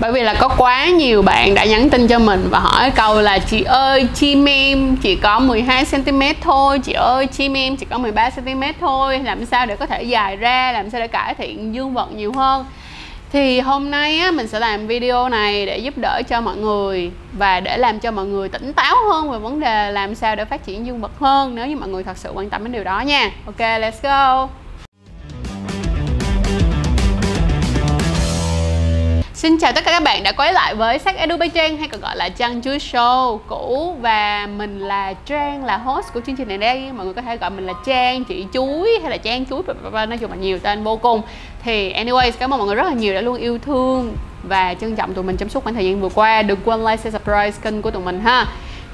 bởi vì là có quá nhiều bạn đã nhắn tin cho mình và hỏi câu là chị ơi chim em chỉ có 12 cm thôi chị ơi chim em chỉ có 13 cm thôi làm sao để có thể dài ra làm sao để cải thiện dương vật nhiều hơn? Thì hôm nay á, mình sẽ làm video này để giúp đỡ cho mọi người và để làm cho mọi người tỉnh táo hơn về vấn đề làm sao để phát triển dương vật hơn nếu như mọi người thật sự quan tâm đến điều đó nha. Ok let's go. Xin chào tất cả các bạn đã quay lại với Sắc Edu Bay Trang hay còn gọi là Trang Chuối Show cũ. Và mình là Trang là host của chương trình này đây. Mọi người có thể gọi mình là Trang, chị Chuối hay là Trang Chuối Nói chung là nhiều tên vô cùng. Thì anyways, cảm ơn mọi người rất là nhiều đã luôn yêu thương và trân trọng tụi mình trong suốt khoảng thời gian vừa qua. Đừng quên like, share, subscribe kênh của tụi mình ha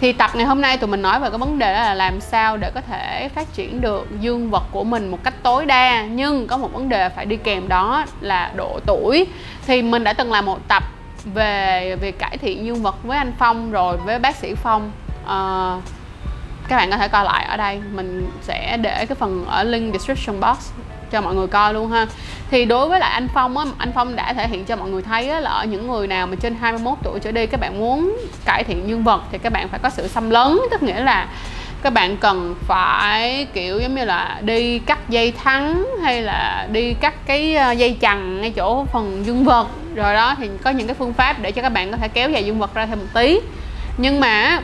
thì tập ngày hôm nay tụi mình nói về cái vấn đề đó là làm sao để có thể phát triển được dương vật của mình một cách tối đa. Nhưng có một vấn đề phải đi kèm đó là độ tuổi. Thì mình đã từng làm một tập về việc cải thiện dương vật với anh Phong rồi với bác sĩ Phong. À, các bạn có thể coi lại ở đây. Mình sẽ để cái phần ở link description box cho mọi người coi luôn ha. Thì đối với lại anh Phong á anh Phong đã thể hiện cho mọi người thấy á, là ở những người nào mà trên 21 tuổi trở đi các bạn muốn cải thiện dương vật thì các bạn phải có sự xâm lấn. Tức nghĩa là các bạn cần phải kiểu giống như là đi cắt dây thắng hay là đi cắt cái ờ, dây chằng ngay chỗ phần dương vật. Rồi đó thì có những cái phương pháp để cho các bạn có thể kéo dài dương vật ra thêm một tí. Nhưng mà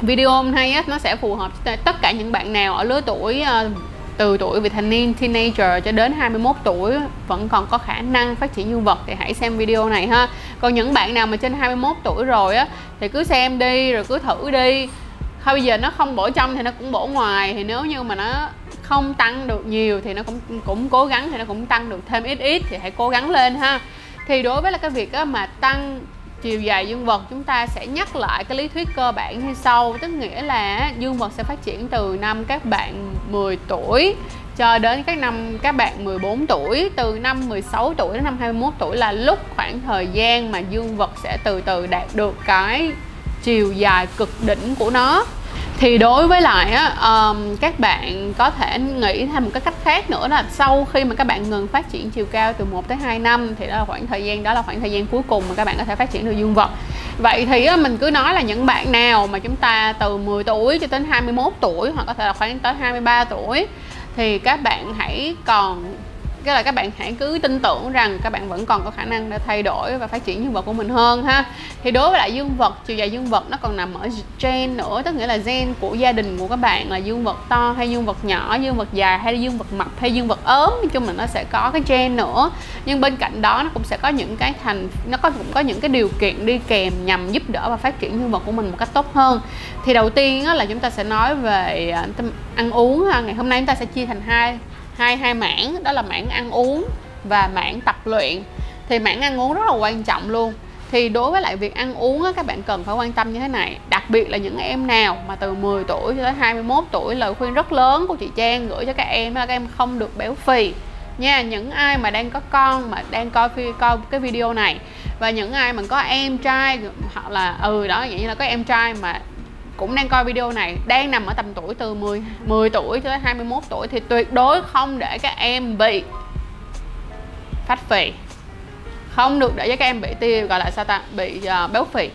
video hôm nay á, nó sẽ phù hợp tất cả những bạn nào ở lứa tuổi ờ, từ tuổi vị thành niên teenager cho đến 21 tuổi vẫn còn có khả năng phát triển dương vật thì hãy xem video này ha. Còn những bạn nào mà trên 21 tuổi rồi á thì cứ xem đi rồi cứ thử đi. Thôi bây giờ nó không bổ trong thì nó cũng bổ ngoài thì nếu như mà nó không tăng được nhiều thì nó cũng cũng cố gắng thì nó cũng tăng được thêm ít ít thì hãy cố gắng lên ha. Thì đối với là cái việc á, mà tăng chiều dài dương vật chúng ta sẽ nhắc lại cái lý thuyết cơ bản như sau. Tức nghĩa là dương vật sẽ phát triển từ năm các bạn 10 tuổi cho đến các năm, các bạn 14 tuổi. Từ năm 16 tuổi đến năm 21 tuổi là lúc khoảng thời gian mà dương vật sẽ từ từ đạt được cái chiều dài cực đỉnh của nó thì đối với lại á, um, các bạn có thể nghĩ thêm một cái cách khác nữa là sau khi mà các bạn ngừng phát triển chiều cao từ 1 tới 2 năm thì đó là khoảng thời gian đó là khoảng thời gian cuối cùng mà các bạn có thể phát triển được dương vật. Vậy thì á, mình cứ nói là những bạn nào mà chúng ta từ 10 tuổi cho đến 21 tuổi hoặc có thể là khoảng tới 23 tuổi thì các bạn hãy còn cái là các bạn hãy cứ tin tưởng rằng các bạn vẫn còn có khả năng để thay đổi và phát triển dương vật của mình hơn ha. Thì đối với lại dương vật chiều dài dương vật nó còn nằm ở gen nữa, tức nghĩa là gen của gia đình của các bạn là dương vật to hay dương vật nhỏ, dương vật dài hay dương vật mập hay dương vật ốm, nói chung là nó sẽ có cái gen nữa. Nhưng bên cạnh đó nó cũng sẽ có những cái thành, nó có, cũng có những cái điều kiện đi kèm nhằm giúp đỡ và phát triển dương vật của mình một cách tốt hơn. Thì đầu tiên là chúng ta sẽ nói về à, ăn uống ngày hôm nay chúng ta sẽ chia thành hai hai hai mảng đó là mảng ăn uống và mảng tập luyện. Thì mảng ăn uống rất là quan trọng luôn. Thì đối với lại việc ăn uống á, các bạn cần phải quan tâm như thế này. Đặc biệt là những em nào mà từ 10 tuổi cho tới 21 tuổi lời khuyên rất lớn của chị Trang gửi cho các em là các em không được béo phì. Nha những ai mà đang có con mà đang coi coi cái video này và những ai mà có em trai hoặc là ừ đó vậy như là có em trai mà cũng đang coi video này đang nằm ở tầm tuổi từ 10 10 tuổi tới 21 tuổi thì tuyệt đối không để các em bị phát phì. Không được để cho các em bị tiêu gọi là sao ta bị uh, béo phì.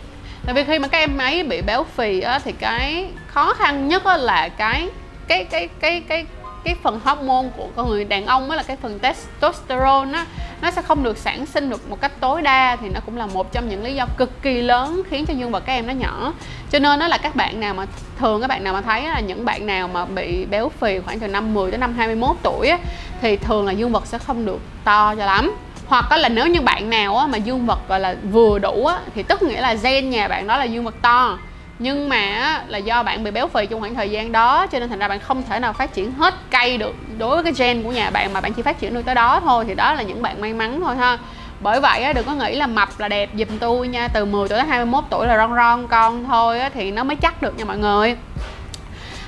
Tại vì khi mà các em ấy bị béo phì á, thì cái khó khăn nhất là cái cái cái cái cái cái phần hormone của con người đàn ông đó là cái phần testosterone á nó sẽ không được sản sinh được một cách tối đa thì nó cũng là một trong những lý do cực kỳ lớn khiến cho dương vật các em nó nhỏ. Cho nên nó là các bạn nào mà thường các bạn nào mà thấy là những bạn nào mà bị béo phì khoảng từ năm 10 đến năm 21 tuổi á, thì thường là dương vật sẽ không được to cho lắm. Hoặc là nếu như bạn nào á, mà dương vật gọi là vừa đủ á, thì tức nghĩa là gen nhà bạn đó là dương vật to nhưng mà là do bạn bị béo phì trong khoảng thời gian đó, cho nên thành ra bạn không thể nào phát triển hết cây được đối với cái gen của nhà bạn mà bạn chỉ phát triển được tới đó thôi, thì đó là những bạn may mắn thôi ha. Bởi vậy đừng có nghĩ là mập là đẹp giùm tôi nha, từ 10 tuổi tới 21 tuổi là ron ron con thôi thì nó mới chắc được nha mọi người.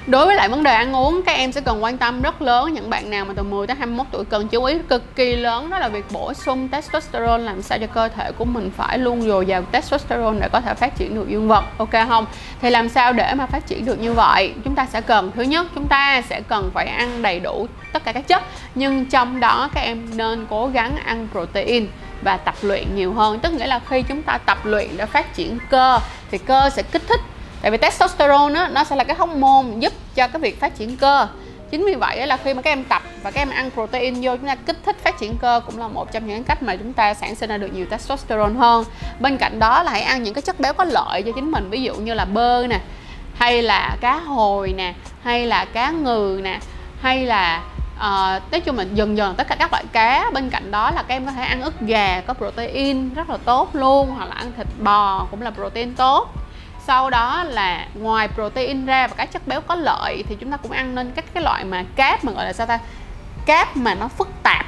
Đối với lại vấn đề ăn uống, các em sẽ cần quan tâm rất lớn những bạn nào mà từ 10 tới 21 tuổi cần chú ý cực kỳ lớn đó là việc bổ sung testosterone làm sao cho cơ thể của mình phải luôn dồi dào testosterone để có thể phát triển được dương vật, ok không? Thì làm sao để mà phát triển được như vậy? Chúng ta sẽ cần thứ nhất chúng ta sẽ cần phải ăn đầy đủ tất cả các chất nhưng trong đó các em nên cố gắng ăn protein và tập luyện nhiều hơn tức nghĩa là khi chúng ta tập luyện để phát triển cơ thì cơ sẽ kích thích tại vì testosterone đó, nó sẽ là cái hormone giúp cho cái việc phát triển cơ. Chính vì vậy là khi mà các em tập và các em ăn protein vô chúng ta kích thích phát triển cơ cũng là một trong những cách mà chúng ta sản sinh ra được nhiều testosterone hơn. Bên cạnh đó là hãy ăn những cái chất béo có lợi cho chính mình ví dụ như là bơ nè hay là cá hồi nè hay là cá ngừ nè hay là uh, nói chung là dần dần tất cả các loại cá. Bên cạnh đó là các em có thể ăn ức gà có protein rất là tốt luôn hoặc là ăn thịt bò cũng là protein tốt sau đó là ngoài protein ra và các chất béo có lợi thì chúng ta cũng ăn nên các cái loại mà cáp mà gọi là sao ta? Cáp mà nó phức tạp.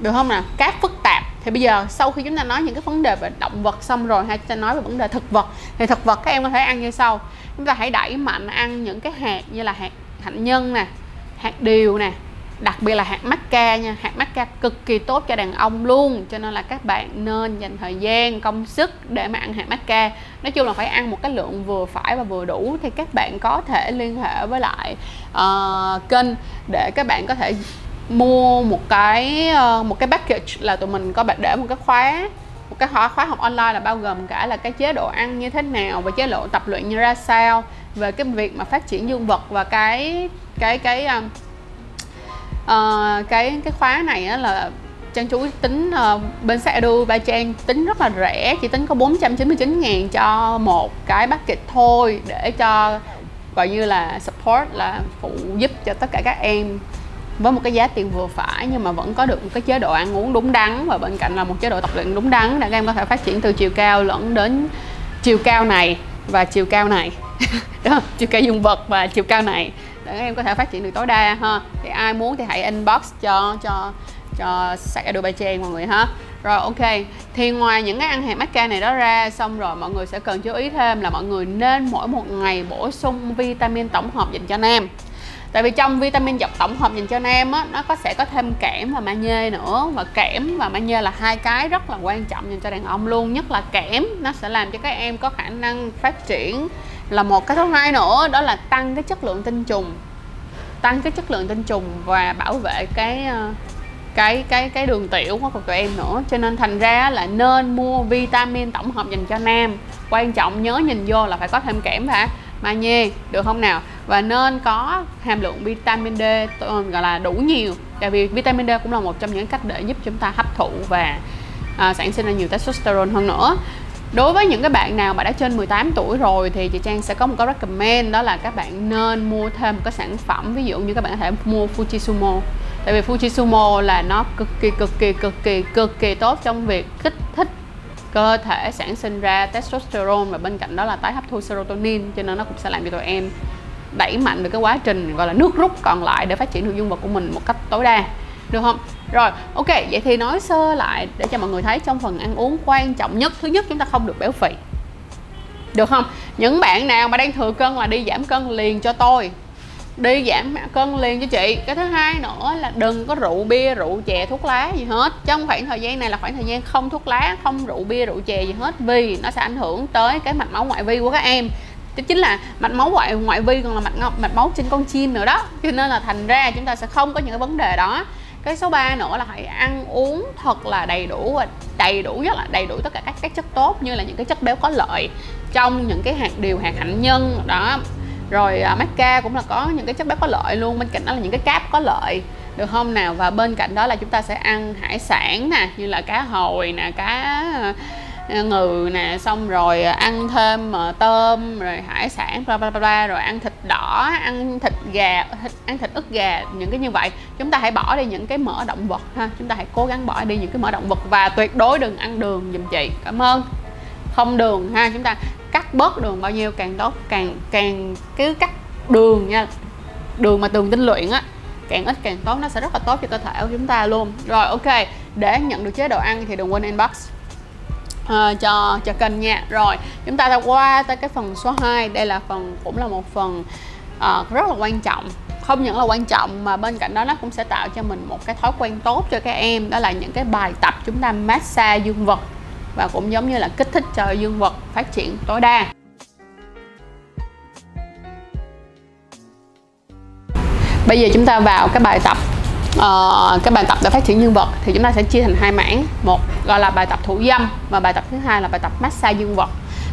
Được không nào? Cáp phức tạp. Thì bây giờ sau khi chúng ta nói những cái vấn đề về động vật xong rồi hay chúng ta nói về vấn đề thực vật, thì thực vật các em có thể ăn như sau. Chúng ta hãy đẩy mạnh ăn những cái hạt như là hạt hạnh nhân nè, hạt điều nè đặc biệt là hạt macca nha hạt macca cực kỳ tốt cho đàn ông luôn cho nên là các bạn nên dành thời gian công sức để mà ăn hạt macca nói chung là phải ăn một cái lượng vừa phải và vừa đủ thì các bạn có thể liên hệ với lại uh, kênh để các bạn có thể mua một cái uh, một cái package là tụi mình có bạn để một cái khóa một cái khóa khóa học online là bao gồm cả là cái chế độ ăn như thế nào và chế độ tập luyện như ra sao về cái việc mà phát triển dương vật và cái cái cái uh, uh, cái cái khóa này á là Trang chú tính uh, bên Sadu Ba Trang tính rất là rẻ chỉ tính có 499 ngàn cho một cái bucket thôi để cho gọi như là support là phụ giúp cho tất cả các em với một cái giá tiền vừa phải nhưng mà vẫn có được một cái chế độ ăn uống đúng đắn và bên cạnh là một chế độ tập luyện đúng đắn để các em có thể phát triển từ chiều cao lẫn đến chiều cao này và chiều cao này. Đó chiều cao dương vật và chiều cao này để các em có thể phát triển được tối đa ha. Thì ai muốn thì hãy inbox cho cho cho sạc Adobe mọi người ha. Rồi, ok. Thì ngoài những cái ăn hạt macca này đó ra, xong rồi mọi người sẽ cần chú ý thêm là mọi người nên mỗi một ngày bổ sung vitamin tổng hợp dành cho nam. Tại vì trong vitamin dọc tổng hợp dành cho nam á, nó có sẽ có thêm kẽm và magie nữa. Và kẽm và magie là hai cái rất là quan trọng dành cho đàn ông luôn. Nhất là kẽm, nó sẽ làm cho các em có khả năng phát triển là một cái thứ hai nữa đó là tăng cái chất lượng tinh trùng. Tăng cái chất lượng tinh trùng và bảo vệ cái ờ, cái cái cái đường tiểu của tụi em nữa. Cho nên thành ra là nên mua vitamin tổng hợp dành cho nam. Quan trọng nhớ nhìn vô là phải có thêm kẽm hả? Magie được không nào? Và nên có hàm lượng vitamin D ờ, gọi là đủ nhiều. Tại vì vitamin D cũng là một trong những cách để giúp chúng ta hấp thụ và à, sản sinh ra nhiều testosterone hơn nữa đối với những cái bạn nào mà đã trên 18 tuổi rồi thì chị Trang sẽ có một cái recommend, đó là các bạn nên mua thêm một cái sản phẩm, ví dụ như các bạn có thể mua Fujisumo tại vì Fujisumo là nó cực kỳ cực kỳ cực kỳ cực kỳ tốt trong việc kích thích cơ thể sản sinh ra testosterone và bên cạnh đó là tái hấp thu serotonin, cho nên nó cũng sẽ làm cho tụi em đẩy mạnh được cái quá trình gọi là nước rút còn lại để phát triển được dương vật của mình một cách tối đa được không? Rồi, ok, vậy thì nói sơ lại để cho mọi người thấy trong phần ăn uống quan trọng nhất. Thứ nhất, chúng ta không được béo phì. Được không? Những bạn nào mà đang thừa cân là đi giảm cân liền cho tôi. Đi giảm cân liền cho chị. Cái thứ hai nữa là đừng có rượu bia, rượu chè, thuốc lá gì hết. Trong khoảng thời gian này là khoảng thời gian không thuốc lá, không rượu bia, rượu chè gì hết, vì nó sẽ ảnh hưởng tới cái mạch máu ngoại vi của các em. Đó chính là mạch máu ngoại ngoại vi còn là mạch mạch máu trên con chim nữa đó. Cho nên là thành ra chúng ta sẽ không có những cái vấn đề đó cái số 3 nữa là hãy ăn uống thật là đầy đủ và đầy đủ nhất là đầy đủ tất cả các các chất tốt như là những cái chất béo có lợi trong những cái hạt điều hạt hạnh nhân đó. Rồi à, uh, macca cũng là có những cái chất béo có lợi luôn bên cạnh đó là những cái cáp có lợi được không nào? Và bên cạnh đó là chúng ta sẽ ăn hải sản nè như là cá hồi nè cá ngừ nè xong rồi ăn thêm ờ, tôm rồi hải sản bla bla bla rồi ăn thịt đỏ ăn thịt gà thịt, ăn thịt ức gà những cái như vậy. Chúng ta hãy bỏ đi những cái mỡ động vật ha. Chúng ta hãy cố gắng bỏ đi những cái mỡ động vật và tuyệt đối đừng ăn đường giùm chị. Cảm ơn. Không đường ha. Chúng ta cắt bớt đường bao nhiêu càng tốt càng càng cứ cắt đường nha. Đường mà đường tinh luyện á càng ít càng tốt nó sẽ rất là tốt cho cơ thể của chúng ta luôn. Rồi ok. Để nhận được chế độ ăn thì đừng quên inbox uh, cho cho kênh nha. Rồi chúng ta đã qua tới cái phần số 2 đây là phần cũng là một phần uh, rất là quan trọng. Không những là quan trọng mà bên cạnh đó nó cũng sẽ tạo cho mình một cái thói quen tốt cho các em. Đó là những cái bài tập chúng ta massage dương vật và cũng giống như là kích thích cho dương vật phát triển tối đa. Bây giờ chúng ta vào cái bài tập uh, cái bài tập để phát triển dương vật thì chúng ta sẽ chia thành hai mảng. Một gọi là bài tập thủ dâm và bài tập thứ hai là bài tập massage dương vật.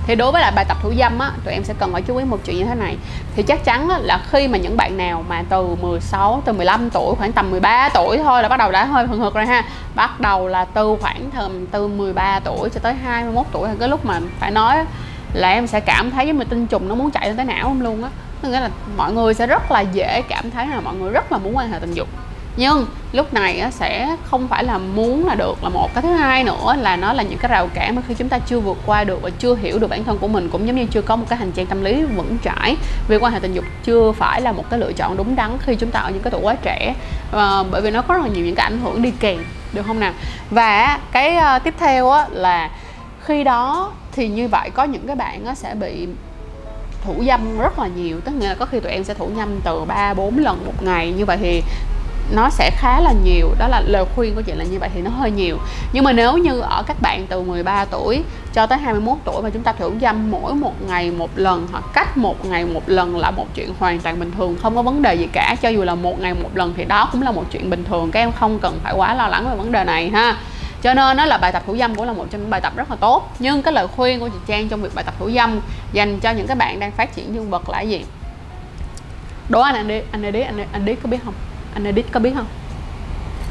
Thì đối với lại bài tập thủ dâm á tụi em sẽ cần phải chú ý một chuyện như thế này. Thì chắc chắn á, là khi mà những bạn nào mà từ 16 từ 15 tuổi khoảng tầm 13 tuổi thôi là bắt đầu đã hơi hừng hực rồi ha. Bắt đầu là từ khoảng tầm từ 13 tuổi cho tới 21 tuổi là cái lúc mà phải nói là em sẽ cảm thấy giống như tinh trùng nó muốn chạy lên tới não em luôn á. Nghĩa là mọi người sẽ rất là dễ cảm thấy là mọi người rất là muốn quan hệ tình dục nhưng lúc này sẽ không phải là muốn là được là một cái thứ hai nữa là nó là những cái rào cản mà khi chúng ta chưa vượt qua được và chưa hiểu được bản thân của mình cũng giống như chưa có một cái hành trang tâm lý vững chãi. Việc quan hệ tình dục chưa phải là một cái lựa chọn đúng đắn khi chúng ta ở những cái tuổi quá trẻ à, bởi vì nó có rất là nhiều những cái ảnh hưởng đi kèm được không nào? Và cái uh, tiếp theo á, là khi đó thì như vậy có những cái bạn á, sẽ bị thủ dâm rất là nhiều. Tức nghĩa là có khi tụi em sẽ thủ dâm từ 3 4 lần một ngày. Như vậy thì nó sẽ khá là nhiều. Đó là lời khuyên của chị là như vậy thì nó hơi nhiều. Nhưng mà nếu như ở các bạn từ 13 tuổi cho tới 21 tuổi mà chúng ta thử dâm mỗi một ngày một lần hoặc cách một ngày một lần là một chuyện hoàn toàn bình thường, không có vấn đề gì cả. Cho dù là một ngày một lần thì đó cũng là một chuyện bình thường, các em không cần phải quá lo lắng về vấn đề này ha. Cho nên nó là bài tập thủ dâm cũng là một trong những bài tập rất là tốt. Nhưng cái lời khuyên của chị Trang trong việc bài tập thủ dâm dành cho những các bạn đang phát triển dương vật là gì? Đố anh anh đi anh đi, anh anh đi, có biết không? Anh edit có biết không?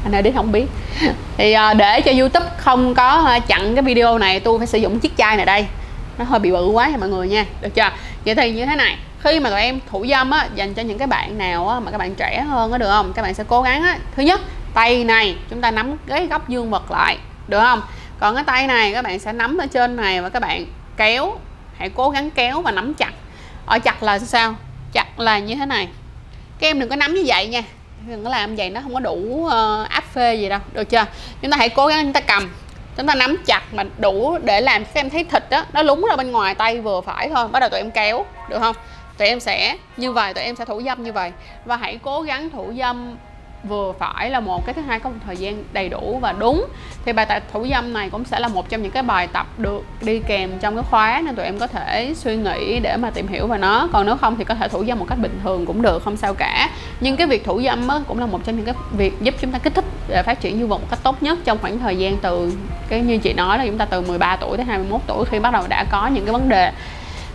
Anh edit không biết. Thì uh, để cho youtube không có uh, chặn cái video này tôi phải sử dụng chiếc chai này đây. Nó hơi bị bự quá nha mọi người nha. Được chưa? Vậy thì như thế này. Khi mà tụi em thủ dâm á dành cho những cái bạn nào á, mà các bạn trẻ hơn á được không? Các bạn sẽ cố gắng á. Thứ nhất tay này chúng ta nắm cái góc dương vật lại được không? Còn cái tay này các bạn sẽ nắm ở trên này và các bạn kéo hãy cố gắng kéo và nắm chặt. Ở chặt là sao? Chặt là như thế này. Các em đừng có nắm như vậy nha đừng có làm vậy nó không có đủ uh, áp phê gì đâu. Được chưa? Chúng ta hãy cố gắng chúng ta cầm. Chúng ta nắm chặt mà đủ để làm các em thấy thịt đó nó lúng ra bên ngoài tay vừa phải thôi. Bắt đầu tụi em kéo được không? Tụi em sẽ như vậy tụi em sẽ thủ dâm như vậy. Và hãy cố gắng thủ dâm vừa phải là một cái thứ hai có một thời gian đầy đủ và đúng. Thì bài tập thủ dâm này cũng sẽ là một trong những cái bài tập được đi kèm trong cái khóa nên tụi em có thể suy nghĩ để mà tìm hiểu về nó. Còn nếu không thì có thể thủ dâm một cách bình thường cũng được không sao cả. Nhưng cái việc thủ dâm á, cũng là một trong những cái việc giúp chúng ta kích thích để phát triển dương vật một cách tốt nhất trong khoảng thời gian từ cái như chị nói là chúng ta từ 13 tuổi tới 21 tuổi khi bắt đầu đã có những cái vấn đề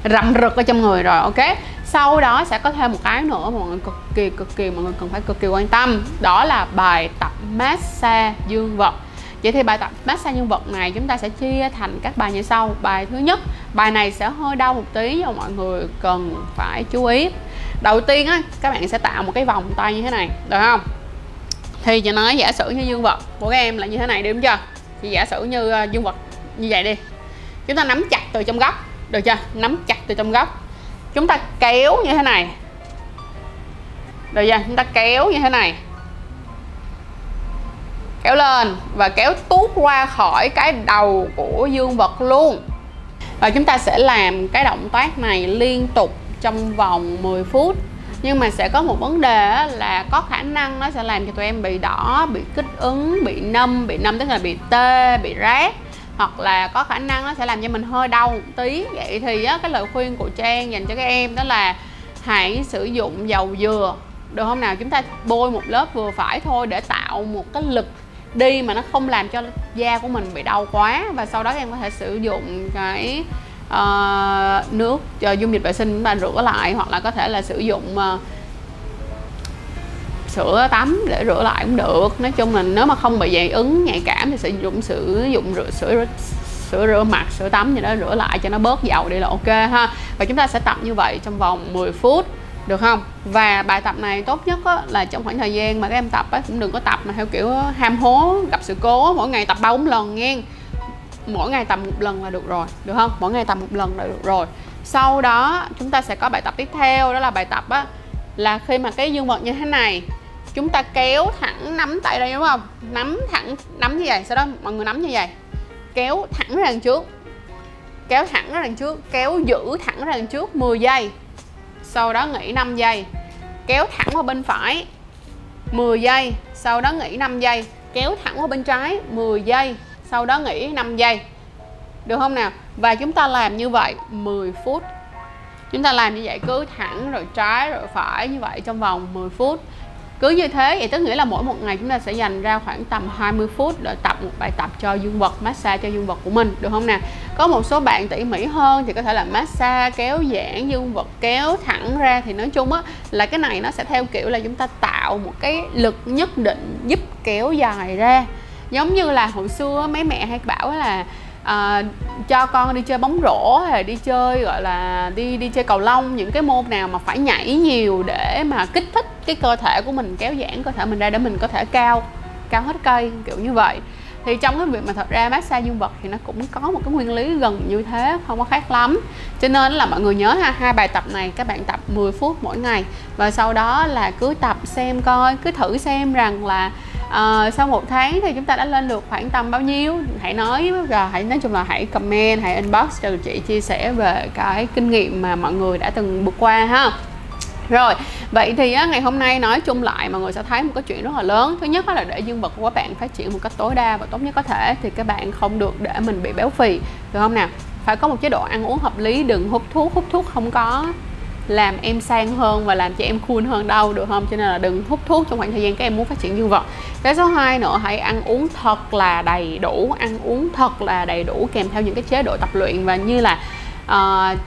rậm rực ở trong người rồi ok? Sau đó sẽ có thêm một cái nữa mà mọi người cực kỳ cực kỳ, mọi người cần phải cực kỳ quan tâm. Đó là bài tập massage dương vật. Vậy thì bài tập massage dương vật này chúng ta sẽ chia thành các bài như sau. Bài thứ nhất, bài này sẽ hơi đau một tí và mọi người cần phải chú ý. Đầu tiên á, các bạn sẽ tạo một cái vòng tay như thế này, được không? Thì chị nói giả sử như dương vật của các em là như thế này đi đúng chưa? Thì giả sử như ờ, dương vật như vậy đi. Chúng ta nắm chặt từ trong góc, được chưa? Nắm chặt từ trong góc chúng ta kéo như thế này. Được chưa? Chúng ta kéo như thế này. Kéo lên và kéo tuốt qua khỏi cái đầu của dương vật luôn. Và chúng ta sẽ làm cái động tác này liên tục trong vòng 10 phút. Nhưng mà sẽ có một vấn đề là có khả năng nó sẽ làm cho tụi em bị đỏ, bị kích ứng, bị nâm bị nâm, tức là bị tê, bị rát hoặc là có khả năng nó sẽ làm cho mình hơi đau một tí. Vậy thì á, cái lời khuyên của trang dành cho các em đó là hãy sử dụng dầu dừa. Được không nào? Chúng ta bôi một lớp vừa phải thôi để tạo một cái lực đi mà nó không làm cho da của mình bị đau quá. Và sau đó em có thể sử dụng cái uh, nước cho dung dịch vệ sinh chúng ta rửa lại hoặc là có thể là sử dụng uh, sữa tắm để rửa lại cũng được. Nói chung là nếu mà không bị dị ứng nhạy cảm thì sử dụng sử dụng rửa sữa sữa rửa mặt sữa tắm gì đó rửa lại cho nó bớt dầu đi là ok ha. Và chúng ta sẽ tập như vậy trong vòng 10 phút được không? Và bài tập này tốt nhất á, là trong khoảng thời gian mà các em tập á, cũng đừng có tập mà theo kiểu ham hố gặp sự cố mỗi ngày tập ba bốn lần nghe. Mỗi ngày tập một lần là được rồi được không? Mỗi ngày tập một lần là được rồi. Sau đó chúng ta sẽ có bài tập tiếp theo đó là bài tập á là khi mà cái dương vật như thế này chúng ta kéo thẳng nắm tay đây đúng không? Nắm thẳng, nắm như vậy, sau đó mọi người nắm như vậy. Kéo thẳng ra đằng trước. Kéo thẳng ra đằng trước, kéo giữ thẳng ra đằng trước 10 giây. Sau đó nghỉ 5 giây. Kéo thẳng qua bên phải 10 giây. Sau đó nghỉ 5 giây. Kéo thẳng qua bên trái 10 giây. Sau đó nghỉ 5 giây. Được không nào? Và chúng ta làm như vậy 10 phút. Chúng ta làm như vậy, cứ thẳng, rồi trái, rồi phải như vậy trong vòng 10 phút cứ như thế, vậy tức nghĩa là mỗi một ngày chúng ta sẽ dành ra khoảng tầm 20 phút để tập một bài tập cho dương vật massage cho dương vật của mình, được không nè? Có một số bạn tỉ mỉ hơn thì có thể là massage, kéo giãn, dương vật kéo thẳng ra. Thì nói chung á, là cái này nó sẽ theo kiểu là chúng ta tạo một cái lực nhất định giúp kéo dài ra. Giống như là hồi xưa mấy mẹ hay bảo là à, cho con đi chơi bóng rổ hay đi chơi gọi là đi đi chơi cầu lông những cái môn nào mà phải nhảy nhiều để mà kích thích cái cơ thể của mình kéo giãn cơ thể mình ra để mình có thể cao cao hết cây kiểu như vậy. Thì trong cái việc mà thật ra massage dương vật thì nó cũng có một cái nguyên lý gần như thế không có khác lắm. Cho nên là mọi người nhớ ha hai bài tập này các bạn tập 10 phút mỗi ngày và sau đó là cứ tập xem coi cứ thử xem rằng là à, sau một tháng thì chúng ta đã lên được khoảng tầm bao nhiêu? Hãy nói và hãy nói chung là hãy comment hãy inbox cho chị chia sẻ về cái kinh nghiệm mà mọi người đã từng vượt qua ha. Rồi, vậy thì á, ngày hôm nay nói chung lại mọi người sẽ thấy một cái chuyện rất là lớn. Thứ nhất là để dương vật của các bạn phát triển một cách tối đa và tốt nhất có thể Thì các bạn không được để mình bị béo phì, được không nào? Phải có một chế độ ăn uống hợp lý, đừng hút thuốc, hút thuốc không có làm em sang hơn và làm cho em cool hơn đâu được không? Cho nên là đừng hút thuốc trong khoảng thời gian các em muốn phát triển dương vật. Cái số 2 nữa hãy ăn uống thật là đầy đủ ăn uống thật là đầy đủ kèm theo những cái chế độ tập luyện và như là uh,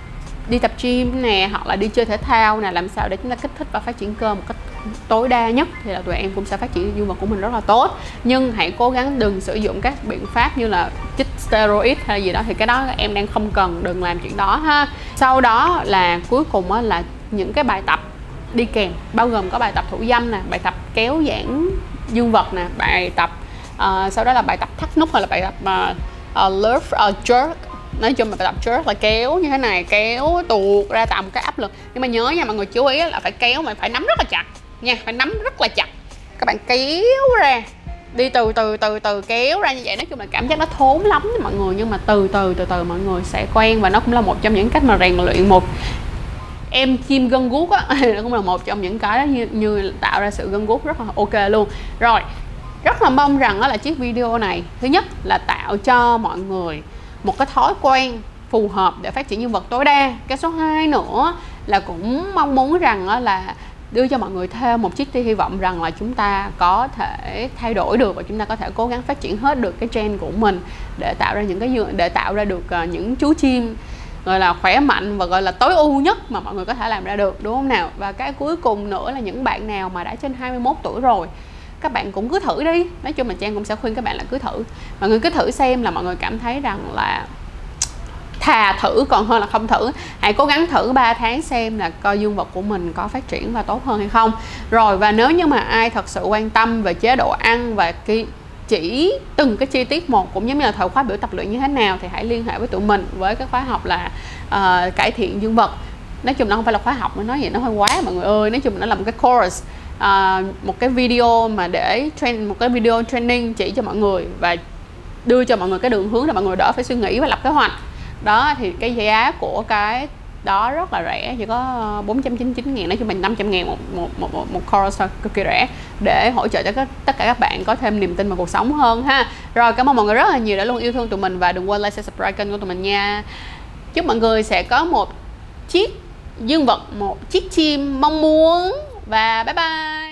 đi tập gym nè hoặc là đi chơi thể thao nè làm sao để chúng ta kích thích và phát triển cơ một cách tối đa nhất thì là tụi em cũng sẽ phát triển dương vật của mình rất là tốt. Nhưng hãy cố gắng đừng sử dụng các biện pháp như là chích steroid hay gì đó thì cái đó em đang không cần đừng làm chuyện đó ha. Sau đó là cuối cùng là những cái bài tập đi kèm bao gồm có bài tập thủ dâm nè bài tập kéo giãn dương vật nè bài tập uh, sau đó là bài tập thắt nút hay là bài tập uh, uh, love uh, jerk. Nói chung là bài tập jerk là kéo như thế này kéo tuột ra tạo một cái áp lực. Nhưng mà nhớ nha mọi người chú ý là phải kéo mà phải nắm rất là chặt nha phải nắm rất là chặt. Các bạn kéo ra. Đi từ từ từ từ kéo ra như vậy. Nói chung là cảm giác nó thốn lắm mọi người. Nhưng mà từ từ từ từ mọi người sẽ quen và nó cũng là một trong những cách mà rèn luyện một em chim gân guốc á. Nó cũng là một trong những cái như, như tạo ra sự gân guốc rất là ok luôn. Rồi rất là mong rằng đó là chiếc video này thứ nhất là tạo cho mọi người một cái thói quen phù hợp để phát triển nhân vật tối đa. Cái số 2 nữa là cũng mong muốn rằng là đưa cho mọi người thêm một chiếc tia hy vọng rằng là chúng ta có thể thay đổi được và chúng ta có thể cố gắng phát triển hết được cái gen của mình để tạo ra những cái để tạo ra được à, những chú chim gọi là khỏe mạnh và gọi là tối ưu nhất mà mọi người có thể làm ra được, đúng không nào? Và cái cuối cùng nữa là những bạn nào mà đã trên 21 tuổi rồi, các bạn cũng cứ thử đi. Nói chung là trang cũng sẽ khuyên các bạn là cứ thử. Mọi người cứ thử xem là mọi người cảm thấy rằng là thà thử còn hơn là không thử. Hãy cố gắng thử 3 tháng xem là coi dương vật của mình có phát triển và tốt hơn hay không. Rồi và nếu như mà ai thật sự quan tâm về chế độ ăn và cái chỉ từng cái chi tiết một cũng giống như là thời khóa biểu tập luyện như thế nào thì hãy liên hệ với tụi mình với cái khóa học là uh, cải thiện dương vật. Nói chung nó không phải là khóa học mà nói vậy nó hơi quá mọi người ơi. Nói chung nó là một cái course uh, một cái video mà để train một cái video training chỉ cho mọi người và đưa cho mọi người cái đường hướng để mọi người đỡ phải suy nghĩ và lập kế hoạch đó thì cái giá của cái đó rất là rẻ chỉ có ờ, 499 ngàn nói chung mình 500 ngàn một, một, một, một, một course thôi cực kỳ rẻ để hỗ trợ cho các, tất cả các bạn có thêm niềm tin vào cuộc sống hơn ha. Rồi cảm ơn mọi người rất là nhiều đã luôn yêu thương tụi mình và đừng quên like subscribe kênh của tụi mình nha. Chúc mọi người sẽ có một chiếc dương vật một chiếc chim mong muốn và bye bye!